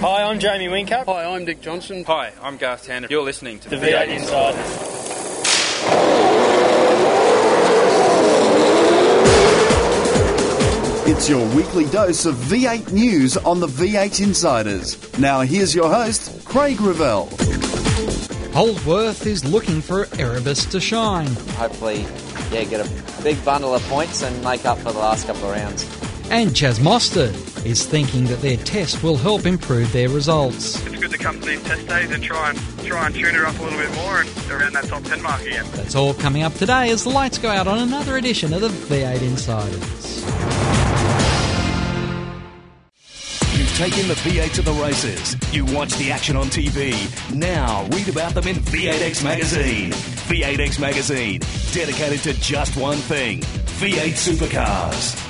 Hi, I'm Jamie Whincup. Hi, I'm Dick Johnson. Hi, I'm Garth Tander. You're listening to The V8 Insiders. It's your weekly dose of V8 news on the V8 Insiders. Now, here's your host, Craig Revell. Holdsworth is looking for Erebus to shine. hopefully, yeah, get a big bundle of points and make up for the last couple of rounds. And Chaz Mostert is thinking that their test will help improve their results. it's good to come to these test days and try and try and tune it up a little bit more and around that top 10 mark again. That's all coming up today as the lights go out on another edition of the V8 Insiders. You've taken the V8 to the races. You watch the action on TV. Now read about them in V8X Magazine. V8X Magazine, dedicated to just one thing V8 supercars.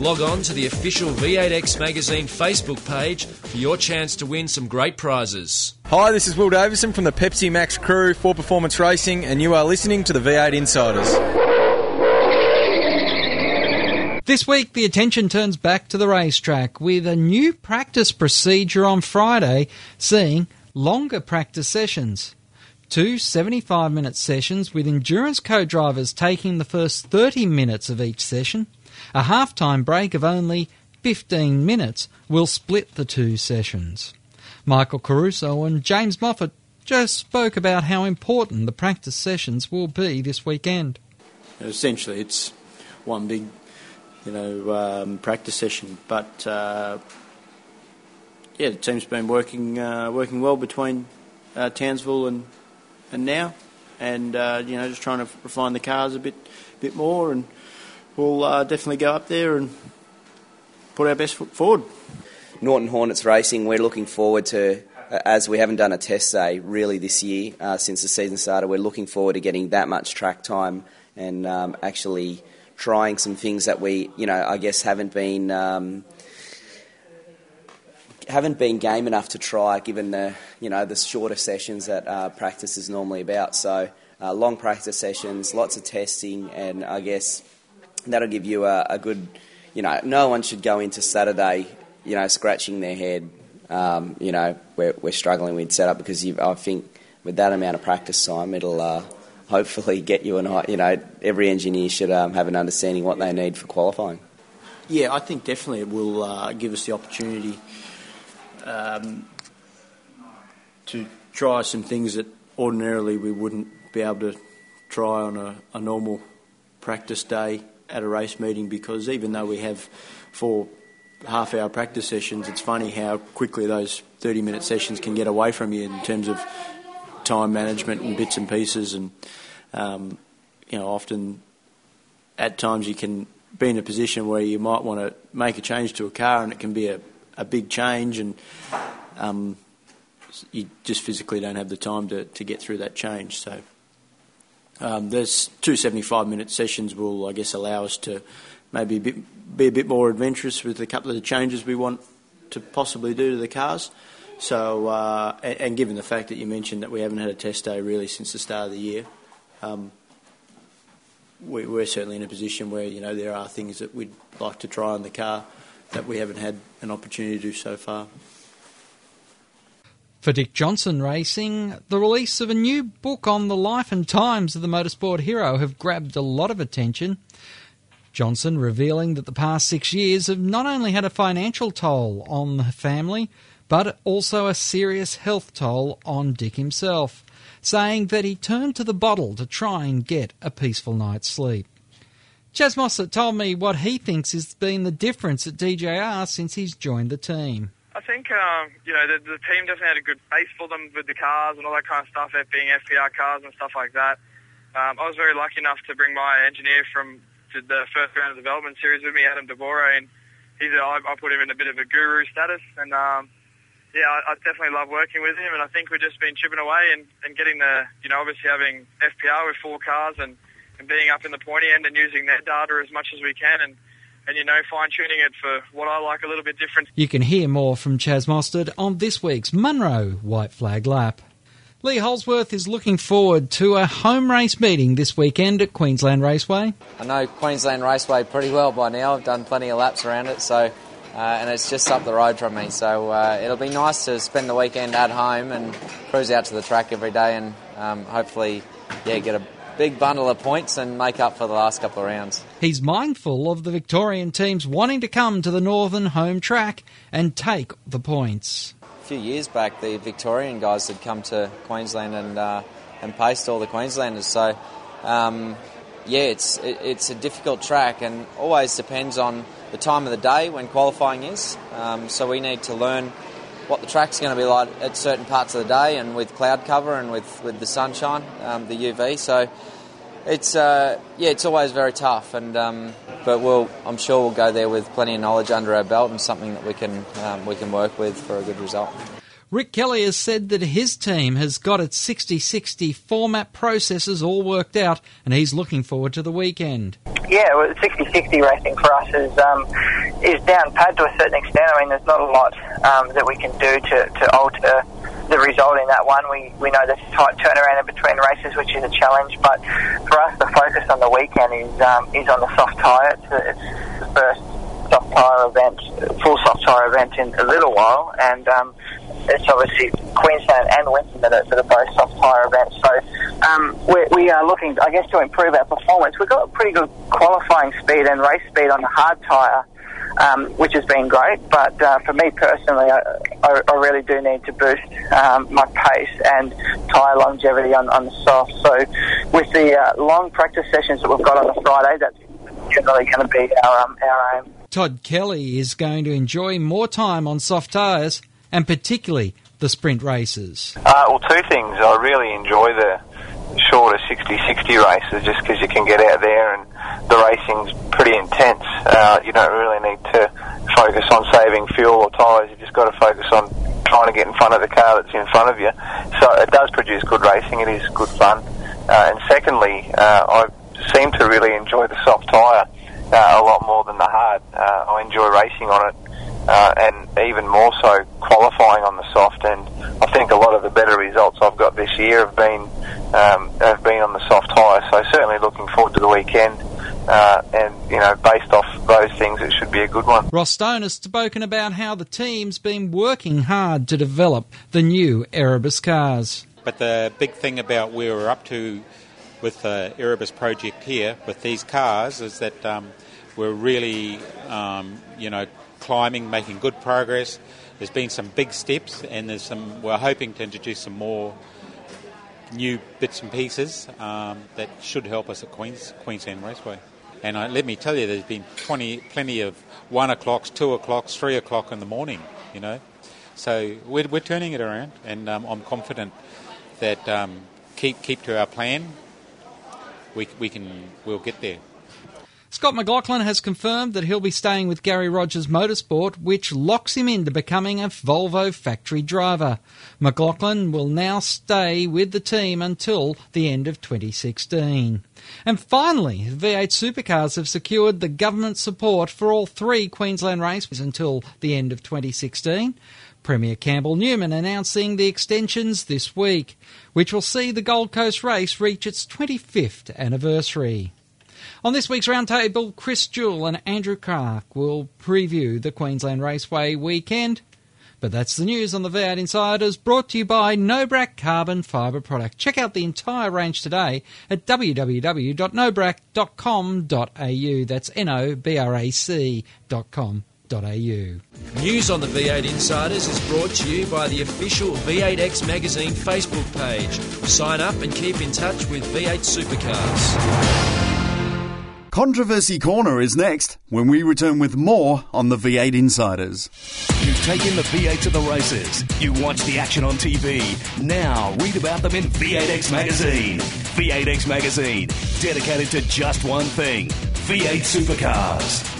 Log on to the official V8X Magazine Facebook page for your chance to win some great prizes. Hi, this is Will Davison from the Pepsi Max crew for Performance Racing, and you are listening to the V8 Insiders. This week, the attention turns back to the racetrack with a new practice procedure on Friday, seeing longer practice sessions. Two 75 minute sessions with endurance co drivers taking the first 30 minutes of each session. A half time break of only 15 minutes will split the two sessions. Michael Caruso and James Moffat just spoke about how important the practice sessions will be this weekend. Essentially, it's one big, you know, um, practice session. But uh, yeah, the team's been working uh, working well between uh, Townsville and and now, and uh, you know, just trying to refine the cars a bit bit more, and we'll uh, definitely go up there and put our best foot forward. Norton Hornets Racing, we're looking forward to, uh, as we haven't done a test day really this year uh, since the season started, we're looking forward to getting that much track time and um, actually trying some things that we, you know, I guess haven't been. Um, haven't been game enough to try, given the you know the shorter sessions that uh, practice is normally about. So uh, long practice sessions, lots of testing, and I guess that'll give you a, a good. You know, no one should go into Saturday, you know, scratching their head. Um, you know, we're, we're struggling with setup because I think with that amount of practice time, it'll uh, hopefully get you an. You know, every engineer should um, have an understanding what they need for qualifying. Yeah, I think definitely it will uh, give us the opportunity um, to try some things that ordinarily we wouldn't be able to try on a, a normal practice day at a race meeting because even though we have four half hour practice sessions, it's funny how quickly those 30 minute sessions can get away from you in terms of time management and bits and pieces. And, um, you know, often at times you can be in a position where you might want to make a change to a car and it can be a, a big change and um, you just physically don't have the time to, to get through that change. So um, there's two 75 minute sessions will, I guess, allow us to maybe be a bit more adventurous with a couple of the changes we want to possibly do to the cars. So, uh, and, given the fact that you mentioned that we haven't had a test day really since the start of the year, um, we, we're certainly in a position where you know there are things that we'd like to try on the car that we haven't had an opportunity to do so far. For Dick Johnson Racing, the release of a new book on the life and times of the motorsport hero have grabbed a lot of attention. Johnson revealing that the past six years have not only had a financial toll on the family, but also a serious health toll on Dick himself, saying that he turned to the bottle to try and get a peaceful night's sleep. Chaz Mostert told me what he thinks has been the difference at DJR since he's joined the team. I think um, you know the, the team definitely had a good base for them with the cars and all that kind of stuff, it being FPR cars and stuff like that. Um, I was very lucky enough to bring my engineer from the first round of development series with me, Adam Devore, and he's a, I, I put him in a bit of a guru status, and um, yeah, I, I definitely love working with him, and I think we've just been chipping away and, and getting the you know obviously having FPR with four cars and, and being up in the pointy end and using their data as much as we can and and you know fine tuning it for what I like a little bit different. You can hear more from Chaz Mostert on this week's Munro White Flag Lap. Lee Holdsworth is looking forward to a home race meeting this weekend at Queensland Raceway. I know Queensland Raceway pretty well by now. I've done plenty of laps around it, so uh, and it's just up the road from me. So uh, it'll be nice to spend the weekend at home and cruise out to the track every day, and um, hopefully, yeah, get a big bundle of points and make up for the last couple of rounds. He's mindful of the Victorian teams wanting to come to the Northern home track and take the points. A few years back, the Victorian guys had come to Queensland and uh, and paced all the Queenslanders. So, um, yeah, it's it, it's a difficult track and always depends on the time of the day when qualifying is. Um, so we need to learn what the track's going to be like at certain parts of the day and with cloud cover and with, with the sunshine, um, the UV. So it's uh, yeah, it's always very tough, and um, but we'll I'm sure we'll go there with plenty of knowledge under our belt and something that we can um, we can work with for a good result. Rick Kelly has said that his team has got its 60 60 format processes all worked out, and he's looking forward to the weekend. Yeah, well, 60 60 racing for us is, um, is down pad to a certain extent. I mean, there's not a lot um, that we can do to, to alter the result in that one. We, we know there's a tight turnaround in between races, which is a challenge, but for us, the focus on the weekend is, um, is on the soft tyre. It's, it's the first soft tyre event, full soft tyre event in a little while, and um, it's obviously Queensland and Winton that are, that are both soft tyre events. So um, we, we are looking, I guess, to improve our performance. We've got a pretty good qualifying speed and race speed on the hard tyre. Um, which has been great, but uh, for me personally, I, I, I really do need to boost um, my pace and tyre longevity on, on the soft. So, with the uh, long practice sessions that we've got on the Friday, that's generally going to be our, um, our aim. Todd Kelly is going to enjoy more time on soft tyres and particularly the sprint races. Uh, well, two things. I really enjoy the shorter 60-60 races just because you can get out there and the racing's pretty intense. Uh, you don't really need to focus on saving fuel or tyres. You just got to focus on trying to get in front of the car that's in front of you. So it does produce good racing. It is good fun. Uh, and secondly, uh, I seem to really enjoy the soft tyre uh, a lot more than the hard. Uh, I enjoy racing on it. Uh, and even more so qualifying on the soft. And I think a lot of the better results I've got this year have been um, have been on the soft tyre. So certainly looking forward to the weekend. Uh, and you know, based off those things, it should be a good one. Ross Stone has spoken about how the team's been working hard to develop the new Erebus cars. But the big thing about where we're up to with the Erebus project here with these cars is that um, we're really, um, you know, climbing, making good progress. There's been some big steps, and there's some. We're hoping to introduce some more new bits and pieces um, that should help us at Queens, Queensland Raceway. And uh, let me tell you, there's been 20, plenty of one o'clocks, two o'clocks, three o'clock in the morning. You know, so we're, we're turning it around, and um, I'm confident that um, keep keep to our plan. We, we can we'll get there. Scott McLaughlin has confirmed that he'll be staying with Gary Rogers Motorsport, which locks him into becoming a Volvo factory driver. McLaughlin will now stay with the team until the end of 2016. And finally, V8 supercars have secured the government support for all three Queensland races until the end of 2016. Premier Campbell Newman announcing the extensions this week, which will see the Gold Coast race reach its 25th anniversary. On this week's roundtable, Chris Jewell and Andrew Clark will preview the Queensland Raceway weekend. But that's the news on the V8 Insiders, brought to you by Nobrac Carbon Fibre Product. Check out the entire range today at www.nobrac.com.au. That's N-O-B-R-A-C dot com. News on the V8 Insiders is brought to you by the official V8X Magazine Facebook page. Sign up and keep in touch with V8 Supercars. Controversy Corner is next when we return with more on the V8 Insiders. You've taken the V8 to the races. You watch the action on TV. Now read about them in V8X Magazine. V8X Magazine, dedicated to just one thing V8 supercars.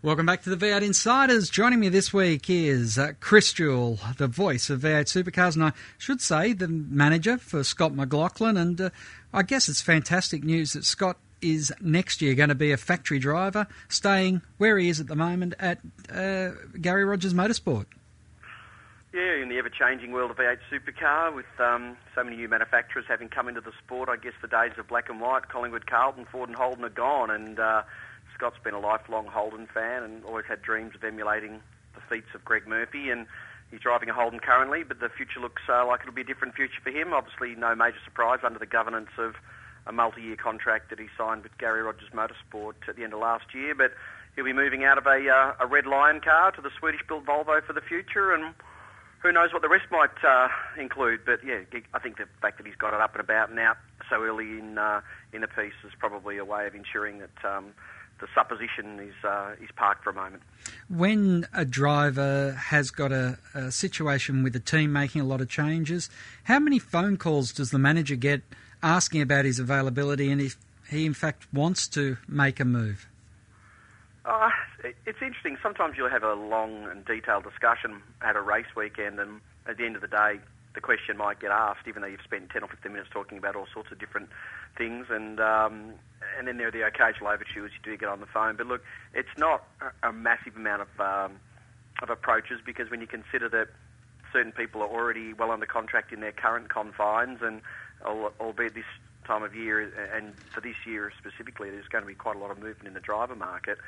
Welcome back to the V8 Insiders. Joining me this week is uh, Chris Jewell, the voice of V8 Supercars, and I should say the manager for Scott McLaughlin. And uh, I guess it's fantastic news that Scott is next year going to be a factory driver, staying where he is at the moment at uh, Gary Rogers Motorsport. Yeah, in the ever-changing world of V8 supercar, with um, so many new manufacturers having come into the sport, I guess the days of black and white, Collingwood, Carlton, Ford, and Holden are gone. And uh, Scott's been a lifelong Holden fan and always had dreams of emulating the feats of Greg Murphy. And he's driving a Holden currently, but the future looks uh, like it'll be a different future for him. Obviously, no major surprise under the governance of a multi-year contract that he signed with Gary Rogers Motorsport at the end of last year. But he'll be moving out of a, uh, a Red Lion car to the Swedish-built Volvo for the future, and who knows what the rest might uh, include. But yeah, I think the fact that he's got it up and about and out so early in uh, in a piece is probably a way of ensuring that. Um, the supposition is uh, is parked for a moment. When a driver has got a, a, situation with a team making a lot of changes, how many phone calls does the manager get asking about his availability and if he in fact wants to make a move? Uh, it's interesting. Sometimes you'll have a long and detailed discussion at a race weekend, and at the end of the day, the question might get asked, even though you've spent 10 or 15 minutes talking about all sorts of different things. And um, and then there are the occasional overtures you do get on the phone. But look, it's not a, massive amount of um, of approaches because when you consider that certain people are already well under contract in their current confines, and albeit this time of year and for this year specifically, there's going to be quite a lot of movement in the driver market.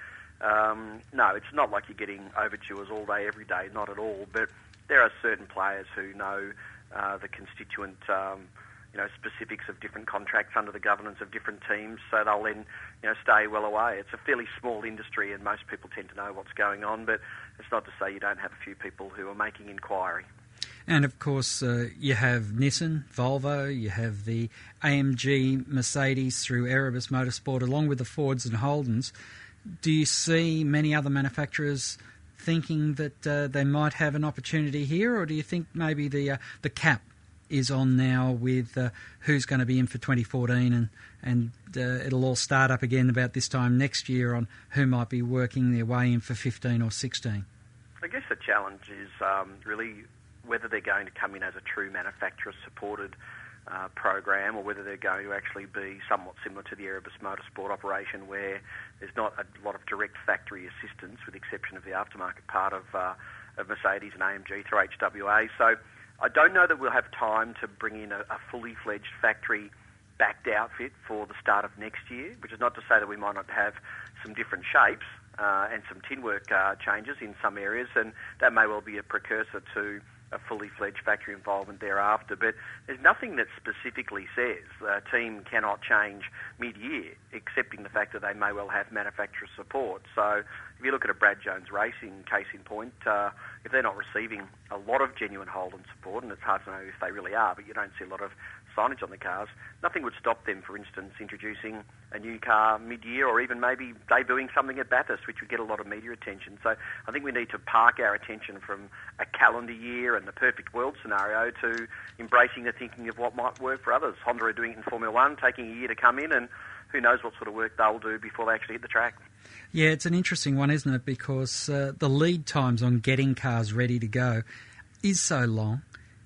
Um, no, it's not like you're getting overtures all day, every day, not at all. But there are certain players who know uh, the constituent. Um, you know, specifics of different contracts under the governance of different teams, so they'll then, you know, stay well away. It's a fairly small industry, and most people tend to know what's going on. But it's not to say you don't have a few people who are making inquiry. And of course, uh, you have Nissan, Volvo, you have the AMG Mercedes through Erebus Motorsport, along with the Fords and Holdens. Do you see many other manufacturers thinking that uh, they might have an opportunity here, or do you think maybe the uh, the cap is on now with uh, who's going to be in for 2014 and and uh, it'll all start up again about this time next year on who might be working their way in for 15 or 16. I guess the challenge is um, really whether they're going to come in as a true manufacturer supported uh, program or whether they're going to actually be somewhat similar to the Erebus Motorsport operation where there's not a lot of direct factory assistance with the exception of the aftermarket part of, uh, of Mercedes and AMG through HWA. So I don't know that we'll have time to bring in a, a fully fledged factory backed outfit for the start of next year, which is not to say that we might not have some different shapes uh, and some tinwork uh, changes in some areas, and that may well be a precursor to a fully fledged factory involvement thereafter. But there's nothing that specifically says a team cannot change mid year, excepting the fact that they may well have manufacturer support. So if you look at a Brad Jones Racing case in point, uh, if they're not receiving a lot of genuine Holden support, and it's hard to know if they really are, but you don't see a lot of signage on the cars, nothing would stop them, for instance, introducing a new car mid-year or even maybe debuting something at Bathurst, which would get a lot of media attention. So I think we need to park our attention from a calendar year and the perfect world scenario to embracing the thinking of what might work for others. Honda are doing it in Formula One, taking a year to come in, and who knows what sort of work they'll do before they actually hit the track. Yeah, it's an interesting one, isn't it? Because uh, the lead times on getting cars ready to go is so long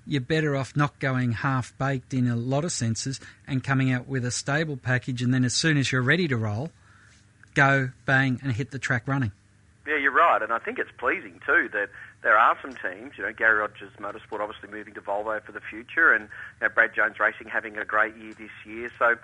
you're better off not going half baked in a lot of senses and coming out with a stable package, and then as soon as you're ready to roll, go bang and hit the track running. Yeah, you're right, and I think it's pleasing too that there are some teams. You know, Gary Rogers Motorsport obviously moving to Volvo for the future, and you know, Brad Jones Racing having a great year this year. So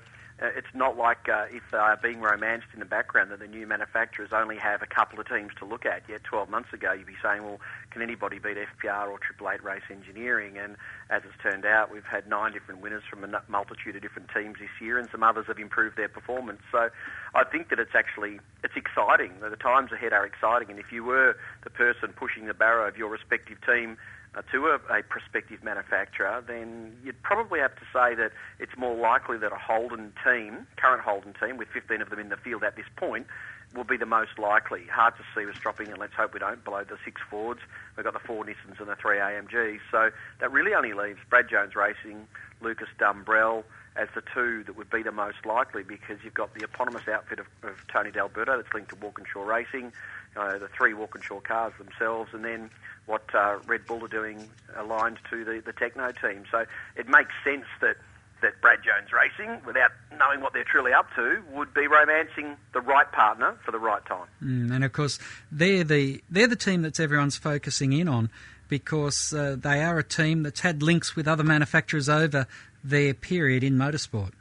it's not like uh, if they are being romanced in the background that the new manufacturers only have a couple of teams to look at. Yet 12 months ago, you'd be saying, well, can anybody beat FPR or Triple Eight Race Engineering? And as it's turned out, we've had nine different winners from a multitude of different teams this year, and some others have improved their performance. So I think that it's actually it's exciting. The times ahead are exciting, and if you were the person pushing the barrow of your respective team uh, to a, a prospective manufacturer, then you'd probably have to say that it's more likely that a Holden team, current Holden team, with 15 of them in the field at this point, will be the most likely. Hard to see us dropping, and let's hope we don't, below the six Fords. We've got the four Nissans and the three AMGs. So that really only leaves Brad Jones Racing, Lucas Dumbrell as the two that would be the most likely because you've got the eponymous outfit of, of Tony D'Alberto that's linked to Walkinshaw Racing, uh, the three Walkinshaw cars themselves, and then what uh, Red Bull are doing aligned to the, the Tekno team. So it makes sense that that Brad Jones Racing, without knowing what they're truly up to, would be romancing the right partner for the right time. Mm, and of course, they're the they're the team that's everyone's focusing in on because uh, they are a team that's had links with other manufacturers over their period in motorsport.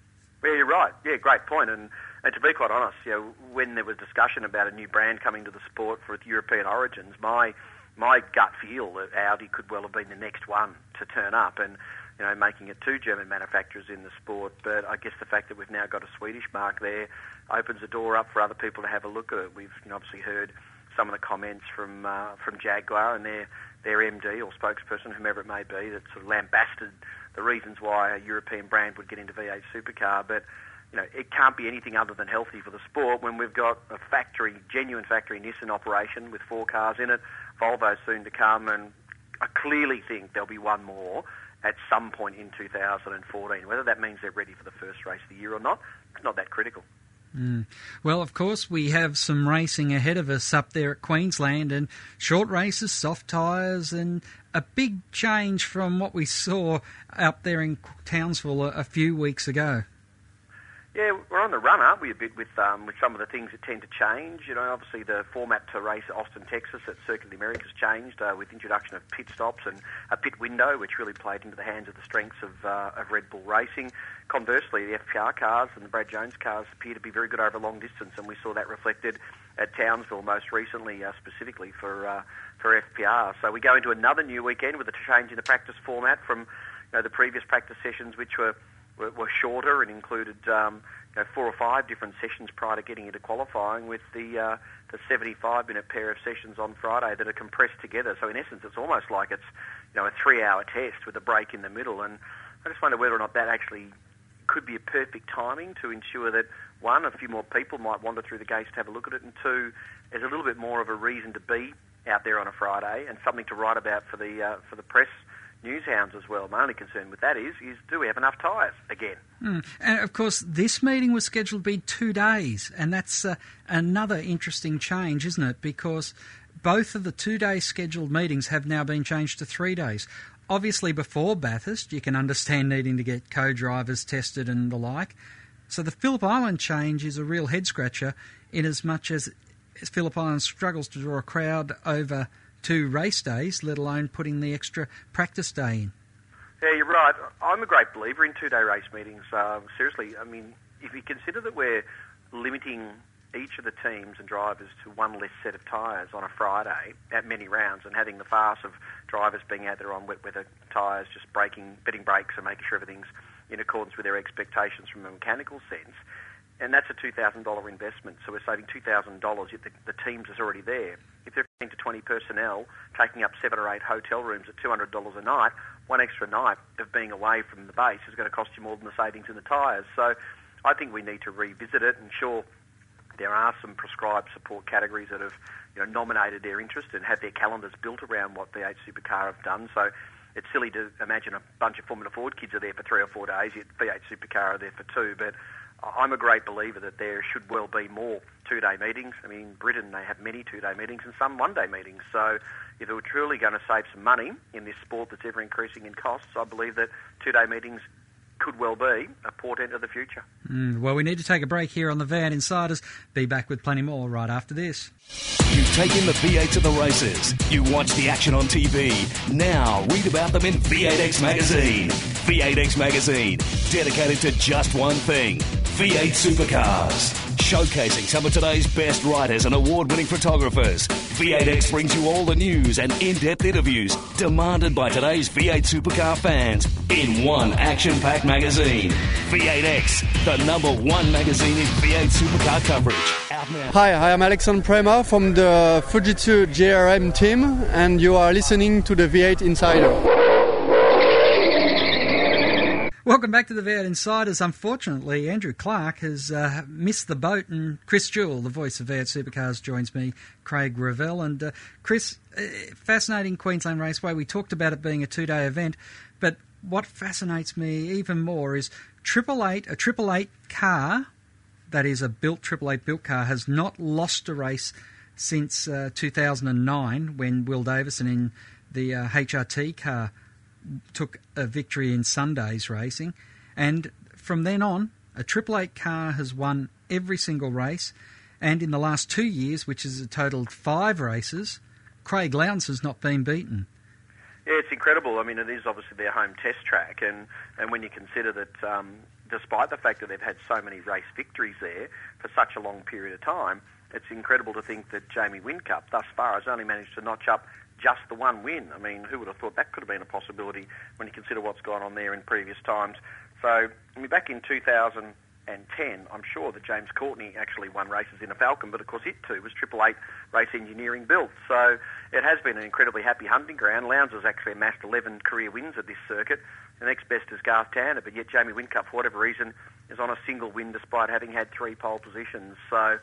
Yeah, you're right. Yeah, great point. And and to be quite honest, you know, when there was discussion about a new brand coming to the sport for its European origins, my my gut feel that Audi could well have been the next one to turn up, and you know, making it two German manufacturers in the sport. But I guess the fact that we've now got a Swedish marque there opens the door up for other people to have a look at it. We've you know, obviously heard some of the comments from uh, from Jaguar and their their MD or spokesperson, whomever it may be, that sort of lambasted the reasons why a European brand would get into V8 supercar. But you know, it can't be anything other than healthy for the sport when we've got a factory, genuine factory Nissan operation with four cars in it, Volvo soon to come, and I clearly think there'll be one more at some point in 2014. Whether that means they're ready for the first race of the year or not, it's not that critical. Mm. Well, of course, we have some racing ahead of us up there at Queensland and short races, soft tyres, and a big change from what we saw up there in Townsville a, a few weeks ago. Yeah, we're on the run, aren't we, a bit with um, with some of the things that tend to change. You know, obviously the format to race Austin, Texas at Circuit of the Americas changed uh, with introduction of pit stops and a pit window, which really played into the hands of the strengths of, uh, of Red Bull Racing. Conversely, the FPR cars and the Brad Jones cars appear to be very good over long distance, and we saw that reflected at Townsville most recently, uh, specifically for uh, for FPR. So we go into another new weekend with a change in the practice format from you know, the previous practice sessions, which were were, were shorter and included um, you know, four or five different sessions prior to getting into qualifying with the uh, the 75 minute pair of sessions on Friday that are compressed together. So in essence, it's almost like it's you know a three hour test with a break in the middle. And I just wonder whether or not that actually could be a perfect timing to ensure that one, a few more people might wander through the gates to have a look at it, and two, there's a little bit more of a reason to be out there on a Friday and something to write about for the uh, for the press newshounds as well. My only concern with that is, is do we have enough tyres again? Mm. And of course, this meeting was scheduled to be two days, and that's uh, another interesting change, isn't it? Because both of the two-day scheduled meetings have now been changed to three days. Obviously, before Bathurst, you can understand needing to get co-drivers tested and the like. So the Phillip Island change is a real head scratcher, in as much as Phillip Island struggles to draw a crowd over two race days, let alone putting the extra practice day in. Yeah, you're right. I'm a great believer in two day race meetings. Uh, seriously, I mean, if you consider that we're limiting each of the teams and drivers to one less set of tyres on a Friday at many rounds and having the farce of drivers being out there on wet weather tyres, just breaking, betting brakes and making sure everything's in accordance with their expectations from a mechanical sense, and that's a $2,000 investment. So we're saving $2,000 if the, the teams is already there. If they're 15 to 20 personnel taking up seven or eight hotel rooms at $200 a night, one extra night of being away from the base is going to cost you more than the savings in the tyres. So I think we need to revisit it. And sure, there are some prescribed support categories that have you know, nominated their interest and had their calendars built around what V8 Supercar have done. So it's silly to imagine a bunch of Formula Ford kids are there for three or four days, yet V8 Supercar are there for two. But I'm a great believer that there should well be more two-day meetings. I mean, Britain, they have many two-day meetings and some one-day meetings. So if we're truly going to save some money in this sport that's ever increasing in costs, I believe that two-day meetings could well be a portent of the future. Mm, well, we need to take a break here on the V8 Insiders. Be back with plenty more right after this. You've taken the V8 to the races. You watch the action on TV. Now read about them in V8X Magazine. V8X Magazine, dedicated to just one thing V8 supercars. Showcasing some of today's best writers and award winning photographers. V8X brings you all the news and in depth interviews demanded by today's V8 supercar fans in one action packed magazine. V8X, the number one magazine in V8 supercar coverage. Hi, I am Alexandre Prémat from the Fujitsu GRM team, and you are listening to the V8 Insider. Welcome back to the V8 Insiders. Unfortunately, Andrew Clark has uh, missed the boat, and Chris Jewell, the voice of V8 Supercars, joins me, Craig Revell. And uh, Chris, uh, fascinating Queensland Raceway. We talked about it being a two day event, but what fascinates me even more is Triple Eight, a Triple Eight car that is a built Triple Eight built car, has not lost a race since uh, 2009 when Will Davison in the uh, HRT car took a victory in Sunday's racing, and from then on, a Triple Eight car has won every single race. And in the last two years, which is a total five races, Craig Lowndes has not been beaten. Yeah, it's incredible. I mean, it is obviously their home test track, and, and when you consider that, um, despite the fact that they've had so many race victories there for such a long period of time, it's incredible to think that Jamie Whincup, thus far, has only managed to notch up just the one win. I mean, who would have thought that could have been a possibility when you consider what's gone on there in previous times? So, I mean, back in 2010, I'm sure that James Courtney actually won races in a Falcon, but of course it too was Triple Eight Race Engineering built. So it has been an incredibly happy hunting ground. Lowndes has actually amassed 11 career wins at this circuit. The next best is Garth Tander, but yet Jamie Whincup, for whatever reason, is on a single win despite having had three pole positions. So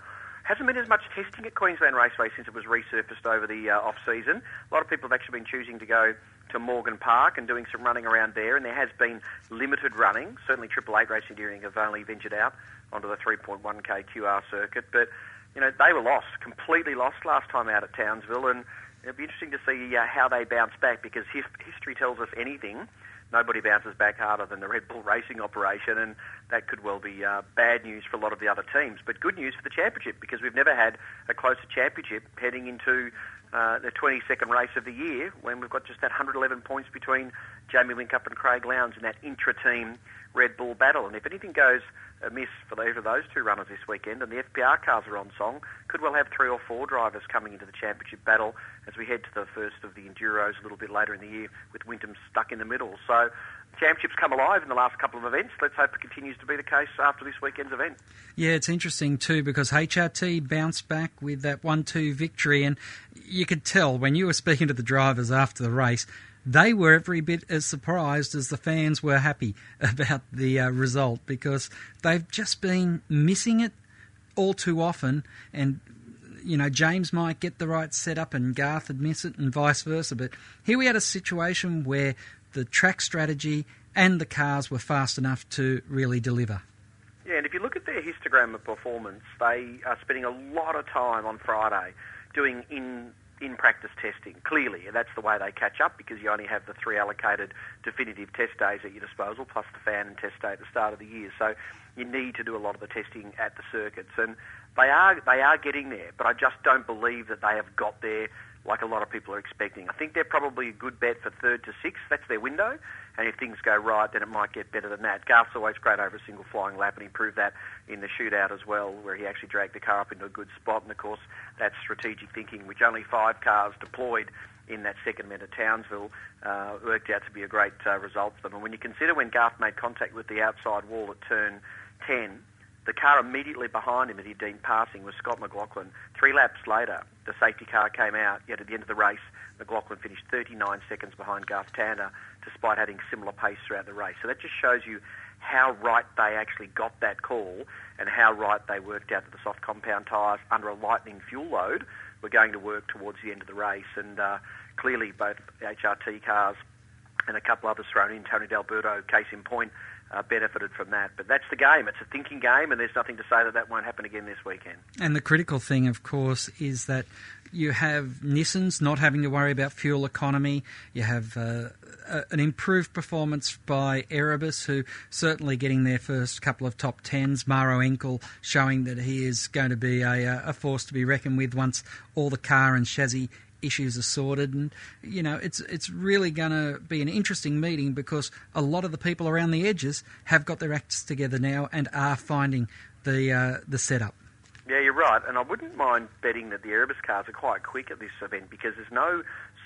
hasn't been as much testing at Queensland Raceway since it was resurfaced over the uh, off season. A lot of people have actually been choosing to go to Morgan Park and doing some running around there, and there has been limited running. Certainly, Triple Eight Racing Engineering have only ventured out onto the 3.1k QR circuit, but you know they were lost, completely lost last time out at Townsville, and it'll be interesting to see uh, how they bounce back because if history tells us anything nobody bounces back harder than the Red Bull racing operation, and that could well be uh, bad news for a lot of the other teams, but good news for the championship because we've never had a closer championship heading into uh, the 22nd race of the year when we've got just that 111 points between Jamie Whincup and Craig Lowndes in that intra-team Red Bull battle. And if anything goes amiss for either of those two runners this weekend, and the FPR cars are on song, could well have three or four drivers coming into the championship battle as we head to the first of the Enduros a little bit later in the year with Winton stuck in the middle. So championships come alive in the last couple of events. Let's hope it continues to be the case after this weekend's event. Yeah, it's interesting too because HRT bounced back with that 1 2 victory, and you could tell when you were speaking to the drivers after the race. They were every bit as surprised as the fans were happy about the uh, result because they've just been missing it all too often. And, you know, James might get the right setup and Garth would miss it and vice versa. But here we had a situation where the track strategy and the cars were fast enough to really deliver. Yeah, and if you look at their histogram of performance, they are spending a lot of time on Friday doing in in practice testing. Clearly, that's the way they catch up because you only have the three allocated definitive test days at your disposal, plus the fan and test day at the start of the year. So you need to do a lot of the testing at the circuits, and they are they are getting there. But I just don't believe that they have got there like a lot of people are expecting. I think they're probably a good bet for third to sixth. That's their window. And if things go right, then it might get better than that. Garth's always great over a single flying lap, and he proved that in the shootout as well, where he actually dragged the car up into a good spot. And of course, that's strategic thinking, which only five cars deployed in that second event at Townsville uh, worked out to be a great uh, result for them. And when you consider when Garth made contact with the outside wall at turn 10, the car immediately behind him that he'd been passing was Scott McLaughlin. Three laps later, the safety car came out, yet at the end of the race, McLaughlin finished 39 seconds behind Garth Tander, despite having similar pace throughout the race. So that just shows you how right they actually got that call and how right they worked out that the soft compound tyres under a lightning fuel load were going to work towards the end of the race. And uh, clearly, both HRT cars and a couple others thrown in, Tony D'Alberto, case in point, uh, benefited from that. But that's the game. It's a thinking game, and there's nothing to say that that won't happen again this weekend. And the critical thing, of course, is that you have Nissans not having to worry about fuel economy. You have uh, an improved performance by Erebus, who certainly getting their first couple of top tens. Maro Engel showing that he is going to be a, a force to be reckoned with once all the car and chassis issues are sorted. And you know, it's it's really going to be an interesting meeting because a lot of the people around the edges have got their acts together now and are finding the uh, the setup. Yeah, you're right, and I wouldn't mind betting that the Erebus cars are quite quick at this event because there's no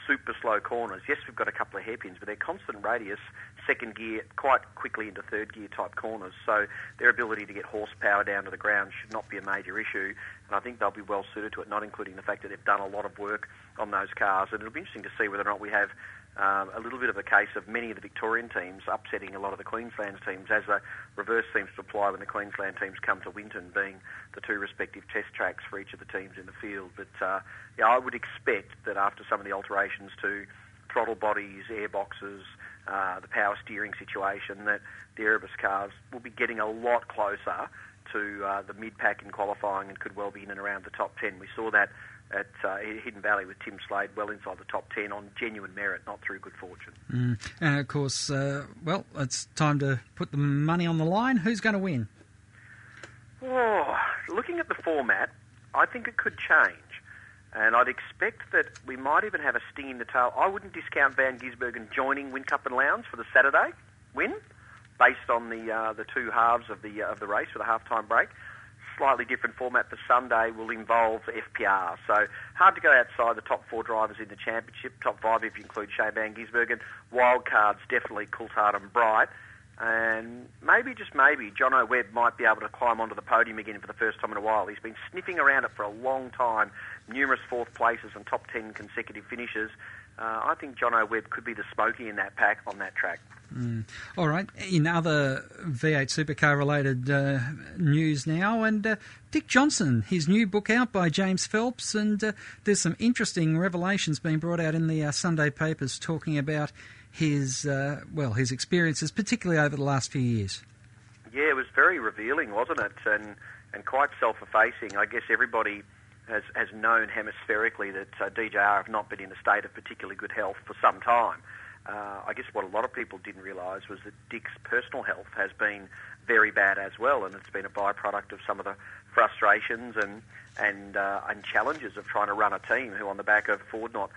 super slow corners. Yes, we've got a couple of hairpins, but they're constant radius, second gear, quite quickly into third gear type corners. So their ability to get horsepower down to the ground should not be a major issue. And I think they'll be well suited to it, not including the fact that they've done a lot of work on those cars. And it'll be interesting to see whether or not we have um, a little bit of a case of many of the Victorian teams upsetting a lot of the Queensland teams, as the reverse seems to apply when the Queensland teams come to Winton, being the two respective test tracks for each of the teams in the field. But uh, yeah, I would expect that after some of the alterations to throttle bodies, airboxes, uh, the power steering situation, that the Erebus cars will be getting a lot closer to uh, the mid-pack in qualifying and could well be in and around the top 10. We saw that at uh, Hidden Valley with Tim Slade well inside the top 10 on genuine merit, not through good fortune. Mm. And of course, uh, well, it's time to put the money on the line. Who's going to win? Oh, looking at the format, I think it could change. And I'd expect that we might even have a sting in the tail. I wouldn't discount Van Gisbergen joining Whincup and Lowndes for the Saturday win, based on the uh, the two halves of the uh, of the race with a half time break slightly different format for Sunday will involve FPR. So hard to go outside the top four drivers in the championship, top five if you include Shane Van Gisbergen. Wild cards definitely Coulthard and Bright. And maybe, just maybe, Jono Webb might be able to climb onto the podium again for the first time in a while. He's been sniffing around it for a long time, numerous fourth places and top ten consecutive finishes. Uh, I think John Webb could be the smoky in that pack on that track. Mm. All right. In other V8 supercar related uh, news now, and uh, Dick Johnson, his new book out by James Phelps, and uh, there's some interesting revelations being brought out in the uh, Sunday papers talking about his uh, well his experiences, particularly over the last few years. Yeah, it was very revealing, wasn't it? And and quite self-effacing. I guess everybody has has known hemispherically that uh, DJR have not been in a state of particularly good health for some time. Uh, I guess what a lot of people didn't realise was that Dick's personal health has been very bad as well, and it's been a byproduct of some of the frustrations and and uh, and challenges of trying to run a team. Who, on the back of Ford not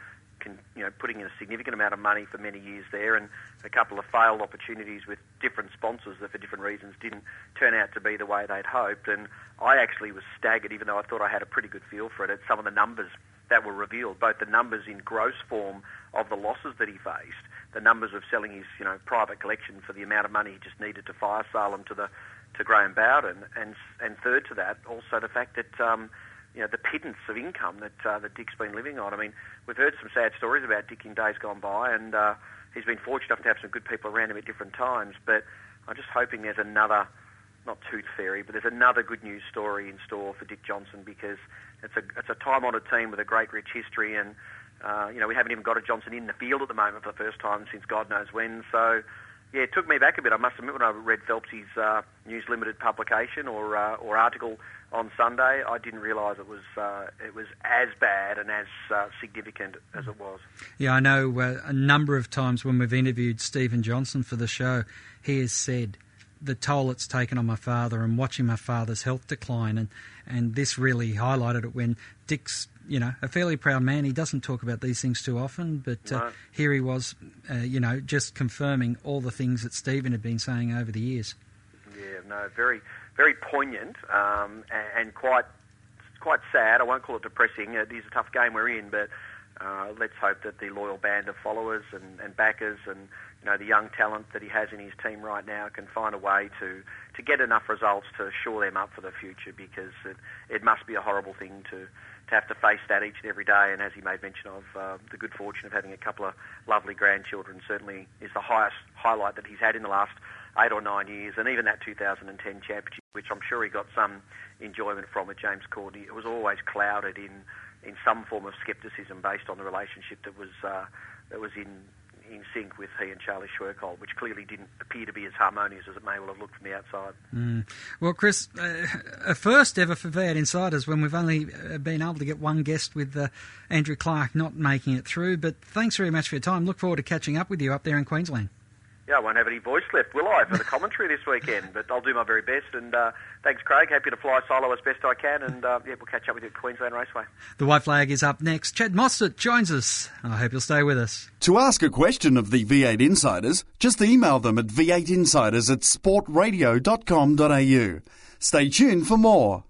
can, you know, putting in a significant amount of money for many years there, and a couple of failed opportunities with different sponsors that, for different reasons, didn't turn out to be the way they'd hoped. And I actually was staggered, even though I thought I had a pretty good feel for it, at some of the numbers that were revealed, both the numbers in gross form of the losses that he faced, the numbers of selling his you know private collection for the amount of money he just needed to fire sale them to the to Graham Bowden, and and third to that, also the fact that um, you know the pittance of income that uh, that Dick's been living on. I mean, we've heard some sad stories about Dick in days gone by, and uh, he's been fortunate enough to have some good people around him at different times. But I'm just hoping there's another, not tooth fairy, but there's another good news story in store for Dick Johnson because it's a it's a time-honoured team with a great rich history and uh, you know, we haven't even got a Johnson in the field at the moment for the first time since God knows when. So, yeah, it took me back a bit. I must admit, when I read Phelps's uh, News Limited publication or uh, or article on Sunday, I didn't realise it was uh, it was as bad and as uh, significant as it was. Yeah, I know uh, a number of times when we've interviewed Stephen Johnson for the show, he has said the toll it's taken on my father and watching my father's health decline, and and this really highlighted it when Dick's you know, a fairly proud man. He doesn't talk about these things too often, but uh, here he was, uh, you know, just confirming all the things that Stephen had been saying over the years. Yeah, no, very, very poignant um, and, quite, quite sad. I won't call it depressing. It is a tough game we're in, but uh, let's hope that the loyal band of followers and, and backers and you know the young talent that he has in his team right now can find a way to, to get enough results to shore them up for the future because it, it must be a horrible thing to to have to face that each and every day. And as he made mention of, uh, the good fortune of having a couple of lovely grandchildren certainly is the highest highlight that he's had in the last eight or nine years. And even that 2010 championship, which I'm sure he got some enjoyment from at James Courtney, it was always clouded in in some form of scepticism based on the relationship that was uh, that was in in sync with he and Charlie Schwerkolt, which clearly didn't appear to be as harmonious as it may well have looked from the outside. Mm. Well, Chris, uh, a first ever for V8 Insiders when we've only uh, been able to get one guest with uh, Andrew Clark not making it through. But thanks very much for your time. Look forward to catching up with you up there in Queensland. Yeah, I won't have any voice left, will I, for the commentary this weekend? But I'll do my very best. And uh, thanks, Craig. Happy to fly solo as best I can. And uh, yeah, we'll catch up with you at Queensland Raceway. The white flag is up next. Chaz Mostert joins us. I hope you'll stay with us. To ask a question of the V8 Insiders, just email them at v8insiders at sportradio.com.au. Stay tuned for more.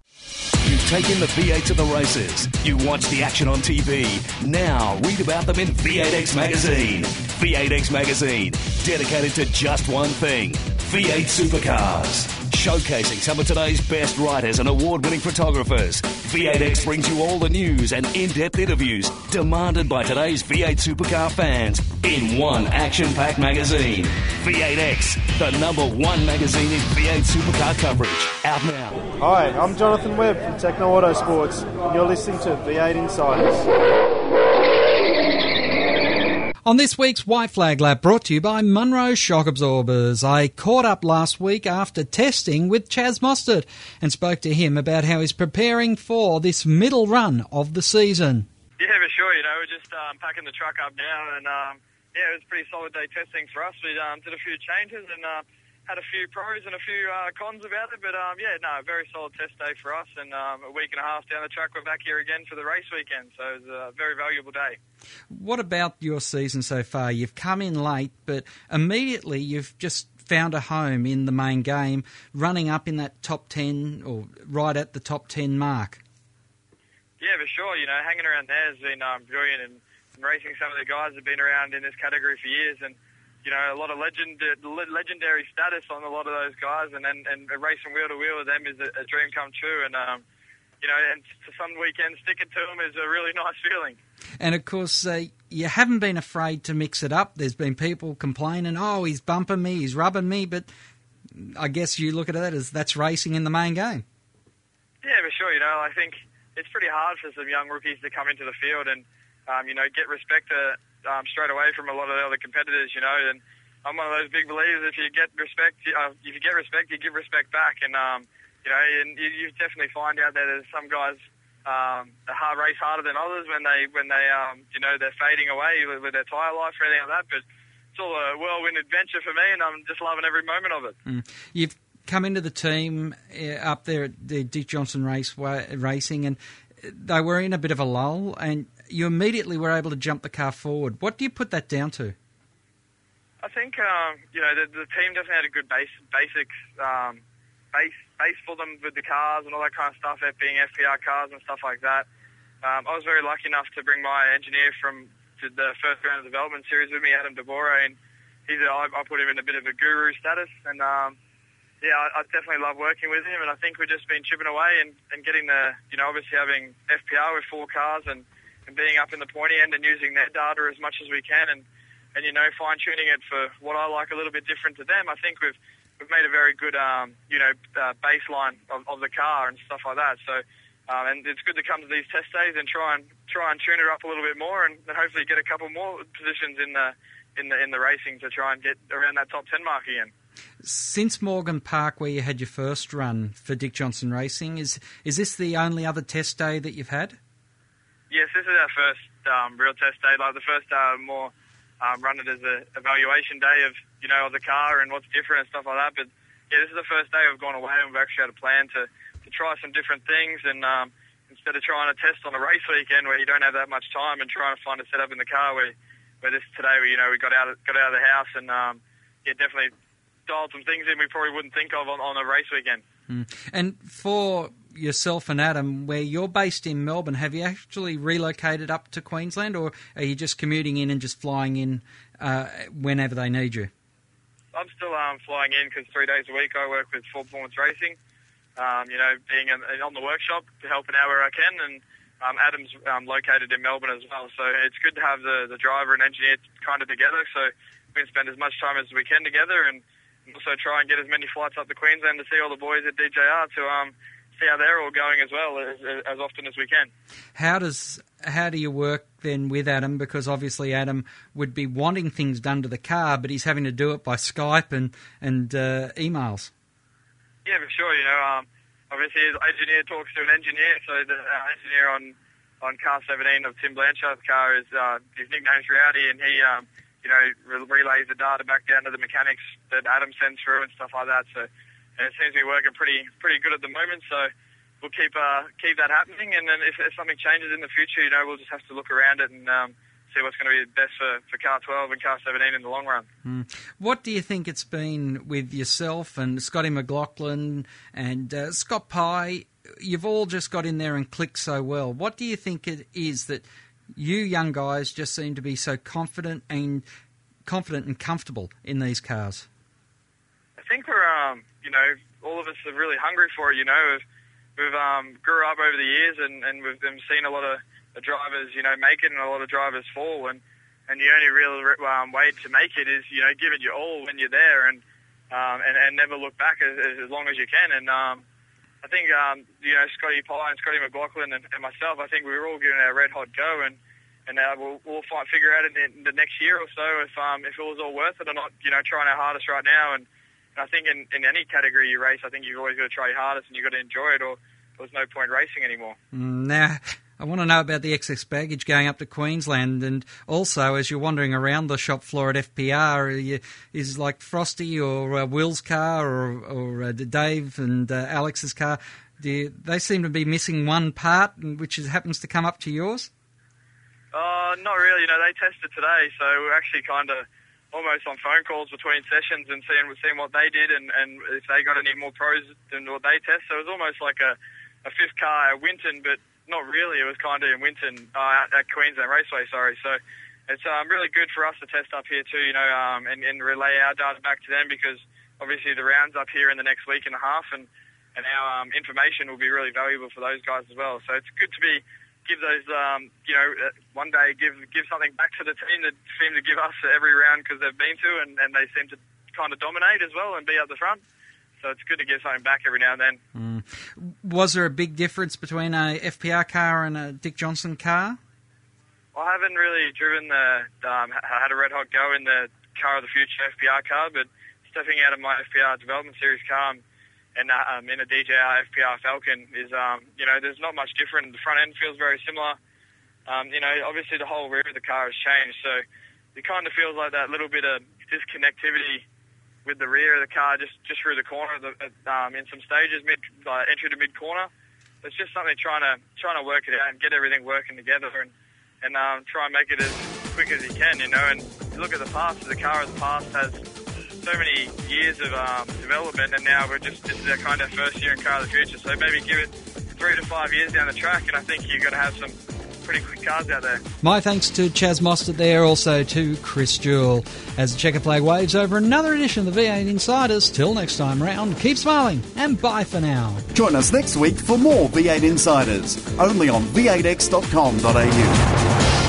You've taken the V8 to the races. You watch the action on TV. Now read about them in V8X Magazine. V8X Magazine, dedicated to just one thing V8 supercars. Showcasing some of today's best writers and award winning photographers. V8X brings you all the news and in depth interviews demanded by today's V8 supercar fans in one action packed magazine. V8X, the number one magazine in V8 supercar coverage. Out now. Hi, I'm Jonathan Webb from Tekno Autosports, and you're listening to V8 Insiders. On this week's White Flag Lap, brought to you by Munro Shock Absorbers, I caught up last week after testing with Chaz Mostert and spoke to him about how he's preparing for this middle run of the season. Yeah, for sure. You know, we're just um, packing the truck up now, and um, yeah, it was pretty solid day testing for us. We um, did a few changes and uh, had a few pros and a few uh, cons about it, but um, yeah, no, very solid test day for us. And um, a week and a half down the track, we're back here again for the race weekend. So it was a very valuable day. What about your season so far? You've come in late, but immediately you've just found a home in the main game, running up in that top 10 or right at the top 10 mark. Yeah, for sure. You know, hanging around there has been um, brilliant, and, and racing some of the guys have been around in this category for years, and you know, a lot of legend, legendary status on a lot of those guys, and and, and racing wheel to wheel with them is a, a dream come true, and um, you know, and to some weekends sticking to them is a really nice feeling. And of course, uh, you haven't been afraid to mix it up. There's been people complaining, "Oh, he's bumping me, he's rubbing me," but I guess you look at that as that's racing in the main game. Yeah, for sure. You know, I think it's pretty hard for some young rookies to come into the field and um, you know get respect uh, um, straight away from a lot of the other competitors. You know, and I'm one of those big believers. If you get respect, uh, if you get respect, you give respect back. And um, you know, and you, you definitely find out that there's some guys um, that hard race harder than others when they when they um, you know they're fading away with, with their tyre life or anything like that. But it's all a whirlwind adventure for me, and I'm just loving every moment of it. Mm. You've come into the team uh, up there at the Dick Johnson race racing, and they were in a bit of a lull, and you immediately were able to jump the car forward. What do you put that down to? I think um, you know the, the team definitely had a good base basic um, base base for them with the cars and all that kind of stuff, it being FPR cars and stuff like that. Um, I was very lucky enough to bring my engineer from the first round of development series with me, Adam De Borre, and he's a, I, I put him in a bit of a guru status, and um, yeah, I, I definitely love working with him, and I think we've just been chipping away and, and getting the, you know, obviously having FPR with four cars and, and being up in the pointy end and using their data as much as we can, and and you know fine tuning it for what I like a little bit different to them. I think we've we've made a very good, um, you know, uh, baseline of, of the car and stuff like that. So. Um, and it's good to come to these test days and try and try and tune it up a little bit more, and, and hopefully get a couple more positions in the in the in the racing to try and get around that top ten mark again. Since Morgan Park, where you had your first run for Dick Johnson Racing, is is this the only other test day that you've had? This is our first um, real test day. Like the first day, more um, run it as a evaluation day of you know the car and what's different and stuff like that. But yeah, this is the first day we've gone away and we've actually had a plan to to try some different things and. Um, Instead of trying to test on a race weekend where you don't have that much time and trying to find a setup in the car, where, where this today, we, you know, we got out of, got out of the house and um, yeah, definitely dialed some things in we probably wouldn't think of on, on a race weekend. Mm. And for yourself and Adam, where you're based in Melbourne, have you actually relocated up to Queensland, or are you just commuting in and just flying in uh, whenever they need you? I'm still um, flying in because three days a week I work with Ford Performance Racing. Um, you know, being in, on the workshop to help it out where I can, and um, Adam's um, located in Melbourne as well. So it's good to have the, the driver and engineer kind of together, so we can spend as much time as we can together, and also try and get as many flights up to Queensland to see all the boys at DJR to um, see how they're all going as well as, as often as we can. How does how do you work then with Adam? Because obviously Adam would be wanting things done to the car, but he's having to do it by Skype and and uh, emails. Yeah, for sure. You know, um, obviously his engineer talks to an engineer, so the uh, engineer on on car 17 of Tim Blanchard's car is uh, his nickname's Rowdy, and he um, you know re- relays the data back down to the mechanics that Adam sends through and stuff like that. So it seems to be working pretty pretty good at the moment. So we'll keep uh, keep that happening, and then if, if something changes in the future, you know, we'll just have to look around it and um, see what's going to be best for, for car 12 and car 17 in the long run. Mm. What do you think it's been with yourself and Scotty McLaughlin and uh, Scott Pye? You've all just got in there and clicked so well. What do you think it is that you young guys just seem to be so confident and confident and comfortable in these cars? I think we're, um, you know, all of us are really hungry for it. You know, we've, we've um, grew up over the years and, and we've seen a lot of drivers, you know, make it and a lot of drivers fall. And, and the only real um, way to make it is, you know, give it your all when you're there and um, and, and never look back as, as long as you can. And um, I think, um, you know, Scotty Pye and Scotty McLaughlin and, and myself, I think we were all giving our red hot go and and uh, we'll, we'll find, figure out in the, in the next year or so if um, if it was all worth it or not. You know, trying our hardest right now, and I think in, in any category you race, I think you've always got to try your hardest and you've got to enjoy it, or there's no point racing anymore. Mm, now, I want to know about the excess baggage going up to Queensland, and also as you're wandering around the shop floor at FPR, you, is like Frosty or uh, Will's car or, or uh, Dave and uh, Alex's car. Do you, they seem to be missing one part, which is, happens to come up to yours. Uh, not really. You know, they tested today, so we're actually kind of almost on phone calls between sessions and seeing seeing what they did and, and if they got any more pros than what they test. So it was almost like a, a fifth car at Winton, but not really. It was kind of in Winton uh, at Queensland Raceway. Sorry. So it's um, really good for us to test up here too. You know, um, and, and relay our data back to them because obviously the rounds up here in the next week and a half and and our um, information will be really valuable for those guys as well. So it's good to be give those, um, you know, uh, one day give give something back to the team that seem to give us every round because they've been to, and, and they seem to kind of dominate as well and be at the front. So it's good to give something back every now and then. Mm. Was there a big difference between a FPR car and a Dick Johnson car? I haven't really driven the, um, had a red hot go in the car of the future FPR car, but stepping out of my FPR development series car, and uh, um, in a DJR FPR Falcon is, um, you know, there's not much different. The front end feels very similar. Um, you know, obviously the whole rear of the car has changed, so it kind of feels like that little bit of disconnectivity with the rear of the car just, just through the corner the, um, in some stages, mid uh, entry to mid corner. It's just something trying to trying to work it out and get everything working together and and um, try and make it as quick as you can, you know. And you look at the past, the car of the past has so many years of um, development, and now we're just this is our kind of first year in car of the future. So maybe give it three to five years down the track, and I think you're going to have some pretty quick cars out there. My thanks to Chaz Mostert there, also to Chris Jewell. As the checker flag waves over another edition of the V8 Insiders. Till next time round, keep smiling and bye for now. Join us next week for more V8 Insiders, only on v8x.com.au.